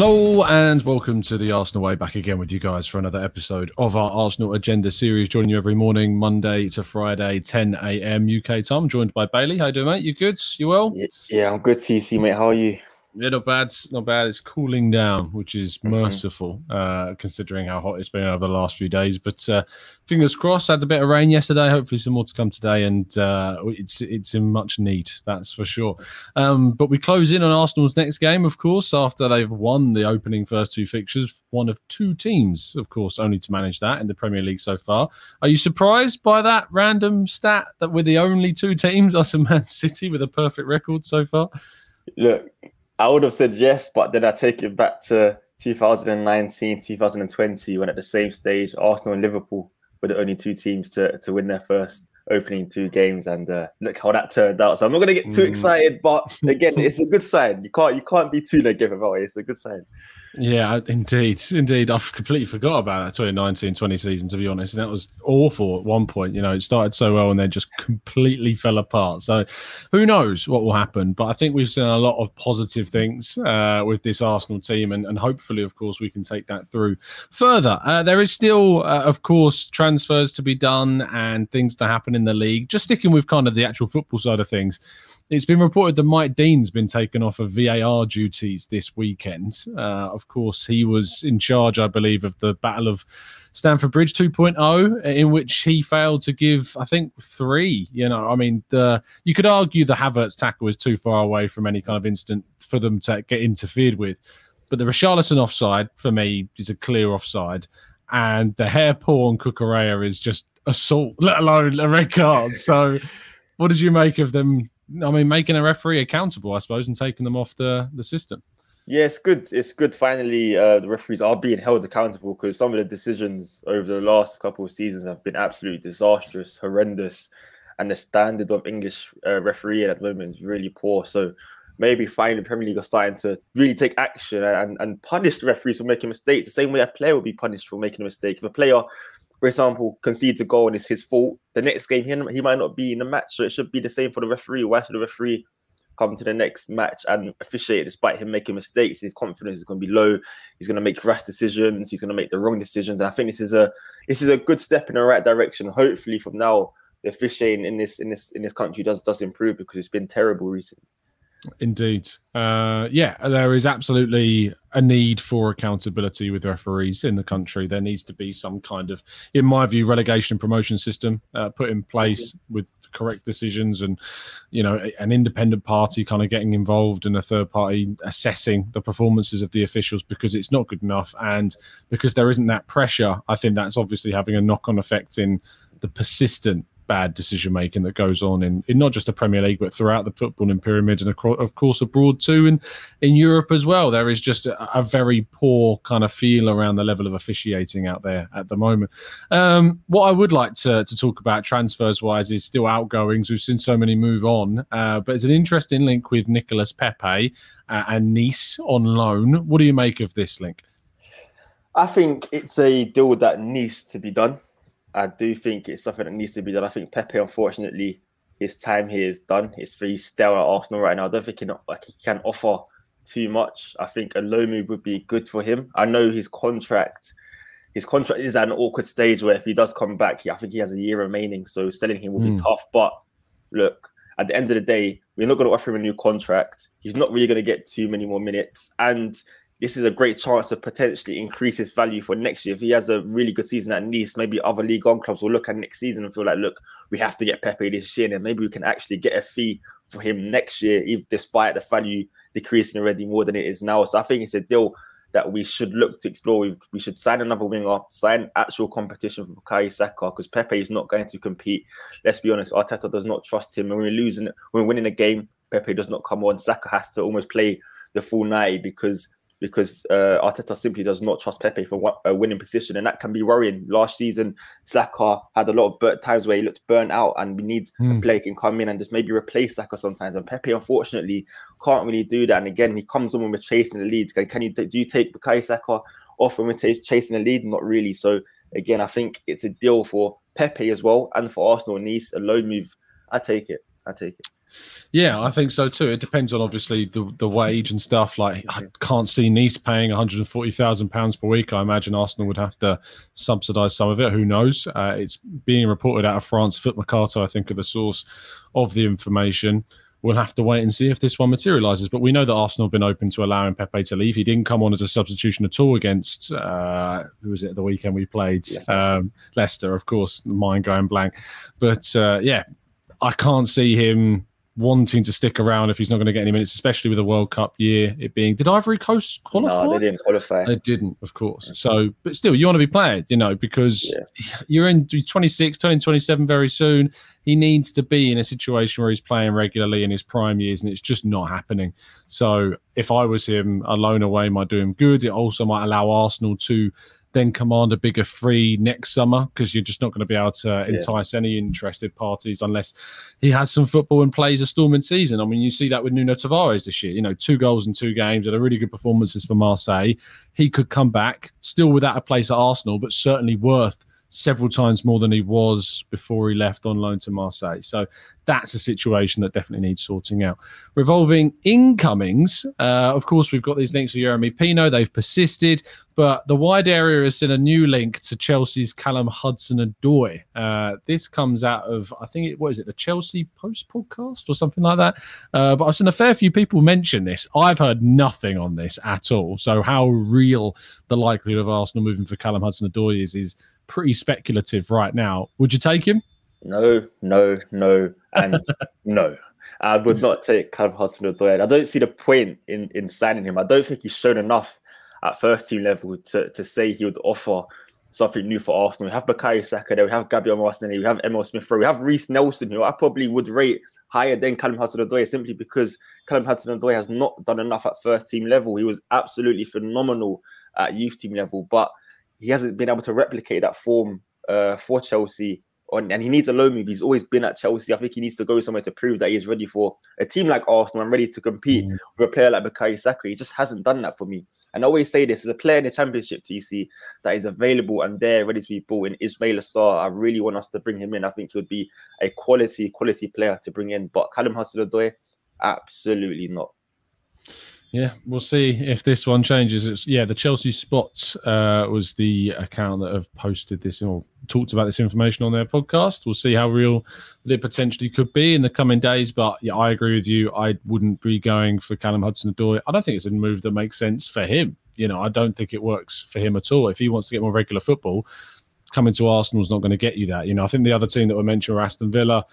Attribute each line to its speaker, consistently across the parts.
Speaker 1: Hello and welcome to the Arsenal Way. Back again with you guys for another episode of our Arsenal Agenda series. Joining you every morning, Monday to Friday, 10 a.m. UK time. Joined by Bailey. How you doing, mate? You good? You well?
Speaker 2: Yeah, I'm good. TC, mate. How are you?
Speaker 1: Yeah, not bad. Not bad. It's cooling down, which is mm-hmm. merciful uh, considering how hot it's been over the last few days. But uh, fingers crossed. Had a bit of rain yesterday. Hopefully, some more to come today, and uh, it's it's in much need. That's for sure. Um, but we close in on Arsenal's next game, of course, after they've won the opening first two fixtures. One of two teams, of course, only to manage that in the Premier League so far. Are you surprised by that random stat that we're the only two teams, us and Man City, with a perfect record so far?
Speaker 2: Look, I would have said yes, but then I take it back to 2019, 2020, when at the same stage, Arsenal and Liverpool were the only two teams to, to win their first opening two games, and uh, look how that turned out. So I'm not going to get too mm. excited, but again, it's a good sign. You can't you can't be too negative about it. It's a good sign.
Speaker 1: Yeah, indeed, indeed. I've completely forgot about that 2019-20 season, to be honest. And that was awful at one point. You know, it started so well and then just completely fell apart. So who knows what will happen? But I think we've seen a lot of positive things uh, with this Arsenal team, and, and hopefully, of course, we can take that through further. Uh, there is still, uh, of course, transfers to be done and things to happen in the league. Just sticking with kind of the actual football side of things. It's been reported that Mike Dean's been taken off of VAR duties this weekend. Uh, of course, he was in charge, I believe, of the Battle of Stamford Bridge 2.0, in which he failed to give, I think, three. You know, I mean, the you could argue the Havertz tackle was too far away from any kind of incident for them to get interfered with. But the Richarlison offside, for me, is a clear offside. And the hair pull on Cucurella is just assault, let alone a red card. So, what did you make of them I mean, making a referee accountable, I suppose, and taking them off the, the system.
Speaker 2: Yeah, it's good. It's good. Finally, uh, the referees are being held accountable because some of the decisions over the last couple of seasons have been absolutely disastrous, horrendous, and the standard of English uh, refereeing at the moment is really poor. So maybe finally, the Premier League are starting to really take action and, and punish the referees for making mistakes the same way a player will be punished for making a mistake. If a player for example, concedes a goal and it's his fault, the next game he, he might not be in the match. So it should be the same for the referee. Why should the referee come to the next match and officiate despite him making mistakes? His confidence is going to be low. He's going to make rash decisions. He's going to make the wrong decisions. And I think this is a this is a good step in the right direction. Hopefully, from now, the officiating in this in this in this country does does improve because it's been terrible recently.
Speaker 1: Indeed. Uh, yeah, there is absolutely a need for accountability with referees in the country. There needs to be some kind of, in my view, relegation and promotion system uh, put in place with correct decisions and, you know, an independent party kind of getting involved and a third party assessing the performances of the officials because it's not good enough. And because there isn't that pressure, I think that's obviously having a knock on effect in the persistent bad decision making that goes on in, in not just the Premier League but throughout the footballing pyramid and of course abroad too and in Europe as well. There is just a, a, very poor kind of feel around the level of officiating out there at the moment. Um, what I would like to, to talk about transfers wise is still outgoings. We've seen so many move on, uh, but it's an interesting link with Nicolas Pepe uh, and Nice on loan. What do you make of this link?
Speaker 2: I think it's a deal that needs to be done. I do think it's something that needs to be done. I think Pepe, unfortunately, his time here is done. It's very stale at Arsenal right now. I don't think he, not, like, he can offer too much. I think a low move would be good for him. I know his contract, his contract is at an awkward stage where if he does come back, I think he has a year remaining. So selling him will mm. be hmm. tough. But look, at the end of the day, we're not going to offer him a new contract. He's not really going to get too many more minutes, and this is a great chance to potentially increase his value for next year. If he has a really good season at Nice, maybe other Ligue 1 clubs will look at next season and feel like, look, we have to get Pepe this year, and maybe we can actually get a fee for him next year, if despite the value decreasing already more than it is now. So I think it's a deal that we should look to explore. We, we should sign another winger, sign actual competition for Bukayo Saka because Pepe is not going to compete. Let's be honest, Arteta does not trust him. When we're losing, when we're winning a game, Pepe does not come on. Saka has to almost play the full 90 because because uh, Arteta simply does not trust Pepe for a winning position, and that can be worrying. Last season, Saka had a lot of times where he looked burnt out, and we need mm. a hmm. player can come in and just maybe replace Saka sometimes. And Pepe, unfortunately, can't really do that. And again, he comes on when we're chasing the lead. Can, can you do you take Bukayo Saka off when we're t- chasing the lead? Not really. So again, I think it's a deal for Pepe as well, and for Arsenal. Nice a loan move. I take it. I take it.
Speaker 1: Yeah, I think so too. It depends on obviously the the wage and stuff. Like I can't see Nice paying 140 thousand pounds per week. I imagine Arsenal would have to subsidise some of it. Who knows? Uh, it's being reported out of France. Foot Mercato, I think, are the source of the information. We'll have to wait and see if this one materialises. But we know that Arsenal have been open to allowing Pepe to leave. He didn't come on as a substitution at all against uh, who was it the weekend we played
Speaker 2: Leicester.
Speaker 1: um, Leicester, of course. Mind going blank, but uh, yeah, I can't see him wanting to stick around if he's not going to get any minutes, especially with a World Cup year. It being did Ivory Coast qualify?
Speaker 2: No, they didn't qualify.
Speaker 1: They didn't, of course. Mm. So, but still, you want to be playing, you know, because you're in you're 26, turning 27 very soon. He needs to be in a situation where he's playing regularly in his prime years, and it's just not happening. So, if I was him, a loan away might do him good. It also might allow Arsenal to then command a bigger free next summer because you're just not going to be able to entice any interested parties unless he has some football and plays a storming season. I mean, you see that with Nuno Tavares this year. You know, two goals in two games and a really good performances for Marseille. He could come back still without a place at Arsenal, but certainly worth several times more than he was before he left on loan to Marseille. So that's a situation that definitely needs sorting out. Revolving incomings, uh, of course, we've got these links for Jeremy Pino. They've persisted, but the wide area has seen a new link to Chelsea's Callum Hudson-Odoi. Uh, this comes out of, I think, it what is it, the Chelsea Post podcast or something like that. Uh, but I've seen a fair few people mention this. I've heard nothing on this at all. So how real the likelihood of Arsenal moving for Callum Hudson-Odoi is is pretty speculative right now. Would you take him?
Speaker 2: No, no, no, and no. I would not take Callum Hudson-Odoi. I don't see the point in in signing him. I don't think he's shown enough at first team level to, to say he would offer something new for Arsenal. We have Bukayo Saka there, we have Gabriel Martinelli, we have Emil Smith Rowe, we have Reiss Nelson, who I probably would rate higher than Callum Hudson-Odoi simply because Callum Hudson-Odoi has not done enough at first team level. He was absolutely phenomenal at youth team level, but he hasn't been able to replicate that form uh, for Chelsea. On, and he needs a loan move. He's always been at Chelsea. I think he needs to go somewhere to prove that he is ready for a team like Arsenal and ready to compete
Speaker 1: Mm.
Speaker 2: with a player like Bukayo Saka. He just hasn't done that for me. And I always say this as a player in the Championship, TC, that is available and there, ready to be bought in Ismaila Sarr. I really want us to bring him in. I think he would be a quality, quality player to bring in. But Callum Hudson-Odoi, absolutely not.
Speaker 1: Yeah, we'll see if this one changes. It's yeah, the Chelsea Spots uh, was the account that have posted this or talked about this information on their podcast. We'll see how real it potentially could be in the coming days. But yeah, I agree with you. I wouldn't be going for Callum Hudson-Odoi. I don't think it's a move that makes sense for him. You know, I don't think it works for him at all. If he wants to get more regular football, coming to Arsenal is not going to get you that. You know, I think the other team that were mentioned were Aston Villa.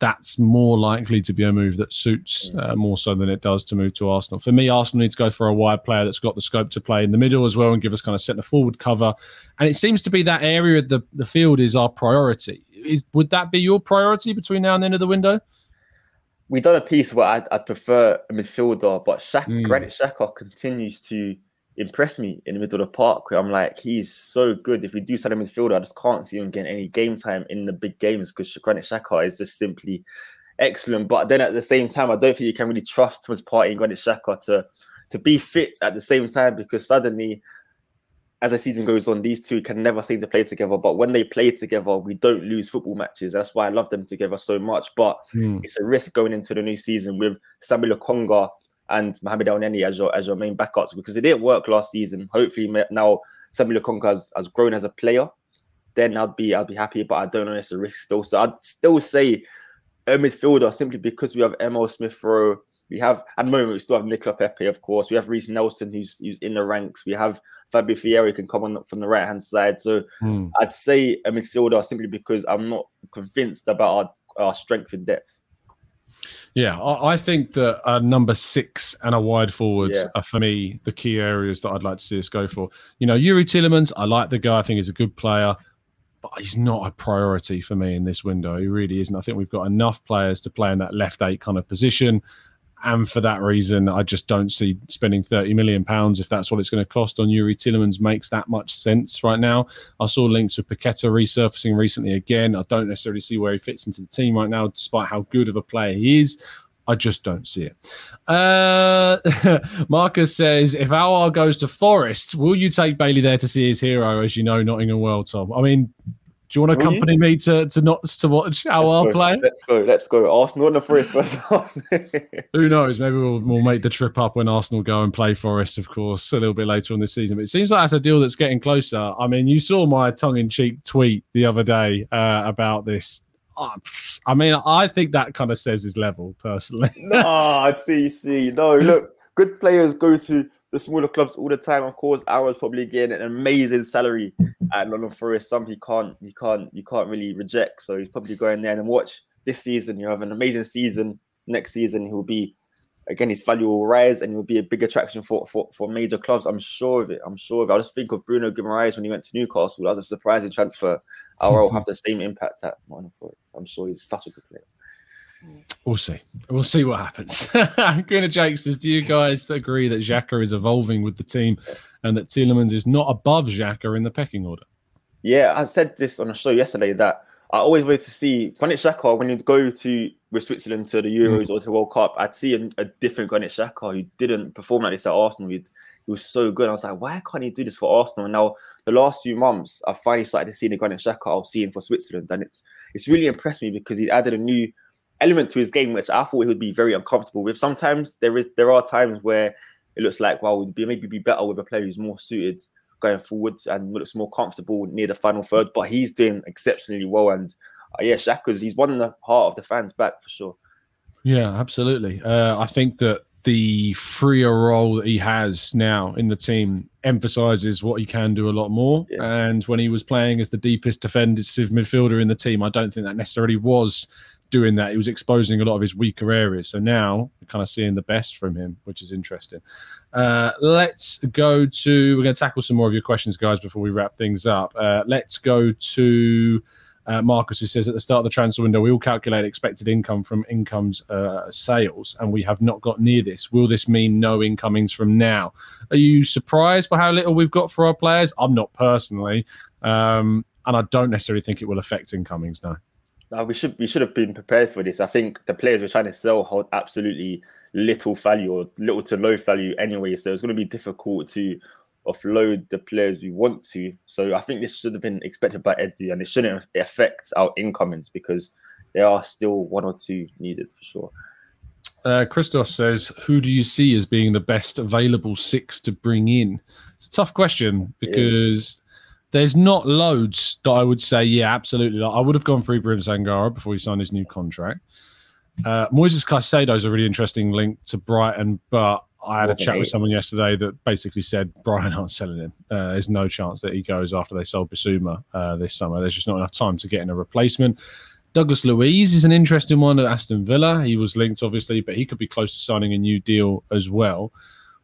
Speaker 1: That's more likely to be a move that suits uh, more so than it does to move to Arsenal. For me, Arsenal need to go for a wide player that's got the scope to play in the middle as well and give us kind of centre forward cover. And it seems to be that area of the, the field is our priority. Is would that be your priority between now and the end of the window?
Speaker 2: We've done a piece where I'd, I'd prefer a midfielder, but Shaq,
Speaker 1: Mm.
Speaker 2: Granit Xhaka continues to impress me in the middle of the park. Where I'm like, he's so good. If we do sign a midfielder, I just can't see him getting any game time in the big games because Granit Xhaka is just simply excellent. But then at the same time, I don't think you can really trust Thomas Partey and Granit Xhaka to to be fit at the same time because suddenly. As the season goes on, these two can never seem to play together. But when they play together, we don't lose football matches. That's why I love them together so much. But hmm. it's a risk going into the new season with Sambi Lokonga and Mohamed Elneny as your as your main backups because it didn't work last season. Hopefully now Sambi Lokonga has, has grown as a player. Then I'd be I'd be happy, but I don't know it's a risk still. So I'd still say a midfielder simply because we have Emil Smith Rowe. We have at the moment we still have Nicolas Pepe, of course. We have Reiss Nelson who's who's in the ranks. We have Fabio Vieira can come on from the right hand side. So
Speaker 1: Hmm.
Speaker 2: I'd say a midfielder simply because I'm not convinced about our, our strength in depth.
Speaker 1: Yeah, I, I think that a number six and a wide forward
Speaker 2: Yeah.
Speaker 1: are for me the key areas that I'd like to see us go for. You know, Youri Tielemans, I like the guy. I think he's a good player, but he's not a priority for me in this window. He really isn't. I think we've got enough players to play in that left eight kind of position. And for that reason, I just don't see spending 30 million pounds if that's what it's going to cost on Youri Tielemans makes that much sense right now. I saw links with Paqueta resurfacing recently again. I don't necessarily see where he fits into the team right now, despite how good of a player he is. I just don't see it. Uh, Marcus says, if Awar goes to Forest, will you take Bailey there to see his hero? As you know, Nottingham World, Tom. I mean, you want to accompany me to to not to watch how
Speaker 2: Let's
Speaker 1: our
Speaker 2: go.
Speaker 1: play?
Speaker 2: Let's go. Let's go. Arsenal and the Forest first.
Speaker 1: Who knows? Maybe we'll, we'll make the trip up when Arsenal go and play Forest, of course, a little bit later on this season. But it seems like that's a deal that's getting closer. I mean, you saw my tongue-in-cheek tweet the other day uh, about this. Uh, I mean, I think that kind of says his level, personally.
Speaker 2: nah, TC. No, look, good players go to the smaller clubs all the time. Of course, Arrow's probably getting an amazing salary at London Forest. Some he can't, he can't, you can't really reject. So he's probably going there and watch this season. You have an amazing season. Next season, he'll be again. His value will rise, and he'll be a big attraction for for, for major clubs. I'm sure of it. I'm sure of it. I just think of Bruno Guimaraes when he went to Newcastle. That was a surprising transfer. Arrow will have the same impact at London Forest. I'm sure he's such a good player.
Speaker 1: We'll see. We'll see what happens. Greener Jake says, Do you guys agree that Xhaka is evolving with the team and that Tielemans is not above Xhaka in the pecking order?
Speaker 2: Yeah, I said this on a show yesterday that I always wait to see Granit Xhaka when you go to with Switzerland to the Euros mm. or to the World Cup. I'd see a, a different Granit Xhaka who didn't perform like this at Arsenal. He'd, he was so good. I was like, why can't he do this for Arsenal? And now the last few months, I finally started to see the Granit Xhaka I was seeing for Switzerland, and it's it's really impressed me because he added a new element to his game, which I thought he would be very uncomfortable with. Sometimes there is there are times where it looks like, well, would be maybe be better with a player who's more suited going forward and looks more comfortable near the final third. But he's doing exceptionally well, and uh, yeah, Xhaka's he's won the heart of the fans back for sure.
Speaker 1: Yeah, absolutely. Uh, I think that the freer role that he has now in the team emphasizes what he can do a lot more.
Speaker 2: Yeah.
Speaker 1: And when he was playing as the deepest defensive midfielder in the team, I don't think that necessarily was doing that. He was exposing a lot of his weaker areas. So now we're kind of seeing the best from him, which is interesting. Uh, let's go to, we're going to tackle some more of your questions, guys, before we wrap things up. Uh, let's go to uh, Marcus, who says at the start of the transfer window, we all calculate expected income from incomes uh, sales, and we have not got near this. Will this mean no incomings from now? Are you surprised by how little we've got for our players? I'm not personally, um, and I don't necessarily think it will affect incomings now.
Speaker 2: No, we should we should have been prepared for this. I think the players we're trying to sell hold absolutely little value or little to low value anyway. So it's going to be difficult to offload the players we want to. So I think this should have been expected by Edu and it shouldn't affect our incomings because there are still one or two needed for sure.
Speaker 1: Uh, Christoph says, "Who do you see as being the best available six to bring in?" It's a tough question because there's not loads that I would say, yeah, absolutely. Like, I would have gone through Brim Sangaré before he signed his new contract. Uh, Moises Caicedo is a really interesting link to Brighton, but I had a chat with someone yesterday that basically said Brighton aren't selling him. Uh, there's no chance that he goes after they sold Bissouma uh, this summer. There's just not enough time to get in a replacement. Douglas Luiz is an interesting one at Aston Villa. He was linked, obviously, but he could be close to signing a new deal as well.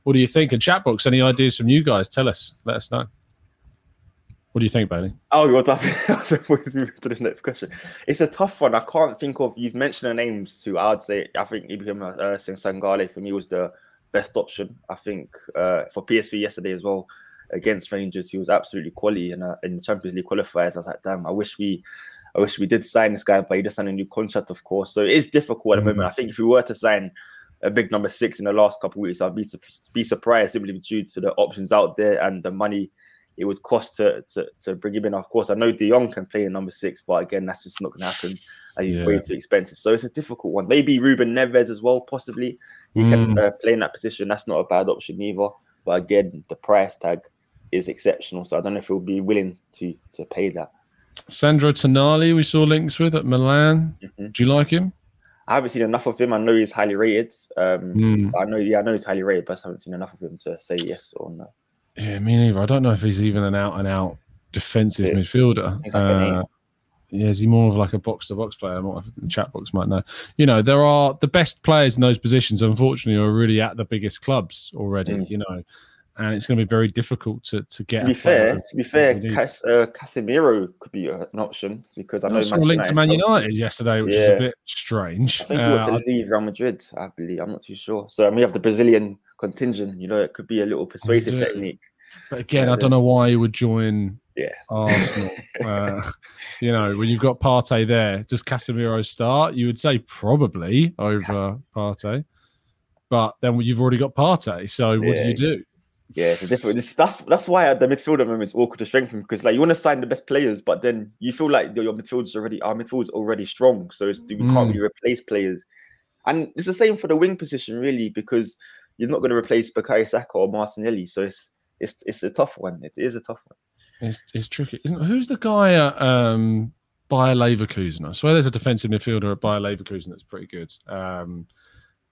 Speaker 1: What do you think? And chat box, any ideas from you guys? Tell us. Let us know. What do you think, Bailey?
Speaker 2: Oh, you're done. Before we move to the next question, it's a tough one. I can't think of. You've mentioned the names who I'd say. I think Ibrahim uh, Sangaré for me was the best option. I think uh, for PSV yesterday as well against Rangers, he was absolutely quality in, uh, in the Champions League qualifiers. I was like, damn, I wish we, I wish we did sign this guy, but he just signed a new contract, of course. So it is difficult at the moment. I think if we were to sign a big number six in the last couple of weeks, I'd be be surprised simply due to the options out there and the money it would cost to to, to bring him in. Of course, I know De Jong can play in number six, but again, that's just not going to happen. Uh, he's way too expensive. So it's a difficult one. Maybe Ruben Neves as well, possibly. He can uh, play in that position. That's not a bad option either. But again, the price tag is exceptional. So I don't know if he'll be willing to to pay that.
Speaker 1: Sandro Tonali, we saw links with at Milan.
Speaker 2: Mhm.
Speaker 1: Do you like him?
Speaker 2: I haven't seen enough of him. I know he's highly rated. Um,
Speaker 1: Mm.
Speaker 2: I know, yeah, I know he's highly rated, but I haven't seen enough of him to say yes or no.
Speaker 1: Yeah, me neither. I don't know if he's even an out and out defensive
Speaker 2: Yeah.
Speaker 1: midfielder.
Speaker 2: Like.
Speaker 1: Uh, yeah, is he more of like a box to box player? More the chat box might know. You know, there are the best players in those positions. Unfortunately, are really at the biggest clubs already.
Speaker 2: Mm.
Speaker 1: You know, and it's going to be very difficult to to get.
Speaker 2: To be fair, to be fair. Cas- uh, Casemiro could be an option because I know
Speaker 1: I saw a link to Man United yesterday, which is a bit strange.
Speaker 2: I think he wants
Speaker 1: Uh,
Speaker 2: to leave Real Madrid. I believe. I'm not too sure. So and we have the Brazilian contingent. You know, it could be a little persuasive technique.
Speaker 1: But again, I don't know why you would join
Speaker 2: Yeah.
Speaker 1: Arsenal. uh, you know, when you've got Partey there, does Casemiro start? You would say probably over Partey. But then you've already got Partey. So what do
Speaker 2: Yeah.
Speaker 1: you do?
Speaker 2: Yeah, it's a different. It's, that's that's why the midfield midfielder room is awkward to strengthen because like you want to sign the best players, but then you feel like your, your midfield's already our midfield's already strong, so it's, we mm. can't really replace players. And it's the same for the wing position, really, because you're not going to replace Bukayo Saka or Martinelli. So it's it's it's a tough one. It is a tough one.
Speaker 1: It's, it's tricky, isn't it? Who's the guy at um, Bayer Leverkusen? I swear there's a defensive midfielder at Bayer Leverkusen that's pretty good. Um,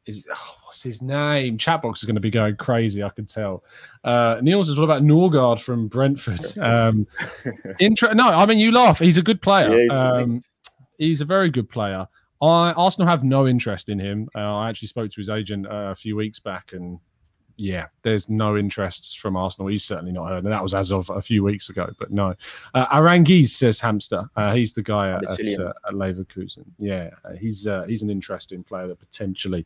Speaker 1: is oh, what's his name? Chatbox is going to be going crazy. I can tell. Uh, Neil says, "What about Norgaard from Brentford?" Um, intro. No, I mean you laugh. He's a good player. Yeah, um, he's a very good player. I Arsenal have no interest in him. Uh, I actually spoke to his agent uh, a few weeks back, and yeah, there's no interests from Arsenal. He's certainly not heard, and that was as of a few weeks ago. But no, uh, Aranguiz says Hamster. Uh, he's the guy at, at, uh, at Leverkusen. Yeah, uh, he's uh, he's an interesting player that potentially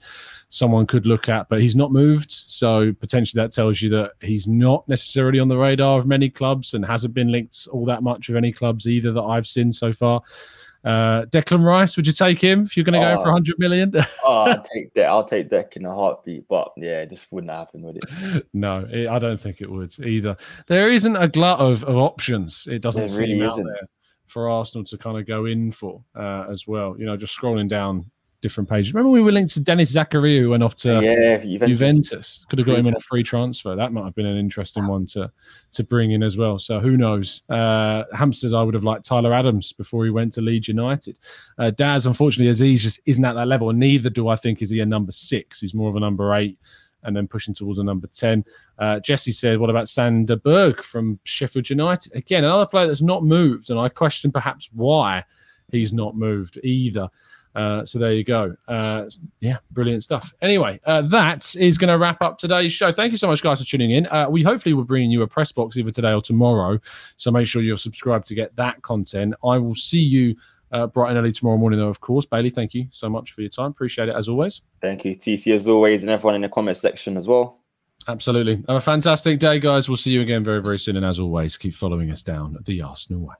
Speaker 1: someone could look at, but he's not moved. So potentially that tells you that he's not necessarily on the radar of many clubs and hasn't been linked all that much of any clubs either that I've seen so far. Uh, Declan Rice, would you take him if you're going to go for 100 million?
Speaker 2: oh, I'll take that. I'll take Deck in a heartbeat. But yeah, it just wouldn't happen, would it?
Speaker 1: No, it, I don't think it would either. There isn't a glut of, of options. It doesn't there seem really out there for Arsenal to kind of go in for uh, as well. You know, just scrolling down different pages. Remember we were linked to Denis Zakaria who went off to yeah, Juventus. Juventus. Could have got him on a free transfer. That might have been an interesting one to to bring in as well. So who knows? Uh, Hamsters, I would have liked Tyler Adams before he went to Leeds United. Uh, Daz, unfortunately, Azeez just isn't at that level. And neither do I think is he a number six. He's more of a number eight and then pushing towards a number 10. Uh, Jesse said, What about Sander Berge from Sheffield United? Again, another player that's not moved. And I question perhaps why he's not moved either. Uh, so there you go. Uh, yeah, brilliant stuff. Anyway, uh, that is going to wrap up today's show. Thank you so much, guys, for tuning in. Uh, we hopefully will bring you a press box either today or tomorrow. So make sure you're subscribed to get that content. I will see you uh, bright and early tomorrow morning, though, of course. Bailey, thank you so much for your time. Appreciate it as always.
Speaker 2: Thank you, TC, as always, and everyone in the comment section as well.
Speaker 1: Absolutely. Have a fantastic day, guys. We'll see you again very, very soon. And as always, keep following us down the Arsenal way.